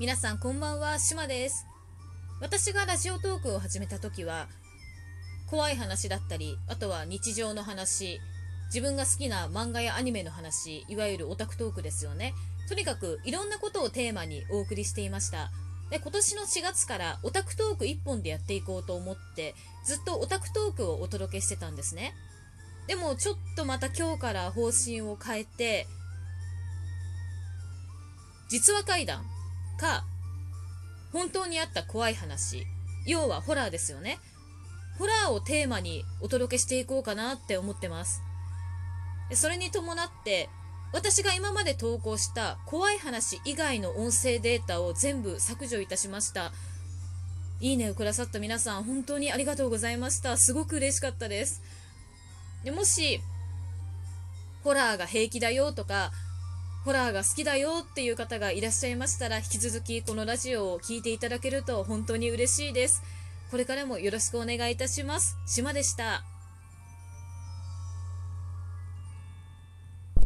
皆さんこんばんは、しまです。私がラジオトークを始めた時は、怖い話だったり、あとは日常の話、自分が好きな漫画やアニメの話、いわゆるオタクトークですよね。とにかくいろんなことをテーマにお送りしていました。で、今年の4月からオタクトーク1本でやっていこうと思って、ずっとオタクトークをお届けしてたんですね。でもちょっとまた今日から方針を変えて、実話怪談か、本当にあった怖い話、要はホラーですよね。ホラーをテーマにお届けしていこうかなって思ってます。それに伴って、私が今まで投稿した怖い話以外の音声データを全部削除いたしました。いいねをくださった皆さん、本当にありがとうございました。すごく嬉しかったです。でもし、ホラーが平気だよとか、ホラーが好きだよっていう方がいらっしゃいましたら、引き続きこのラジオを聴いていただけると本当に嬉しいです。これからもよろしくお願いいたします。島でした。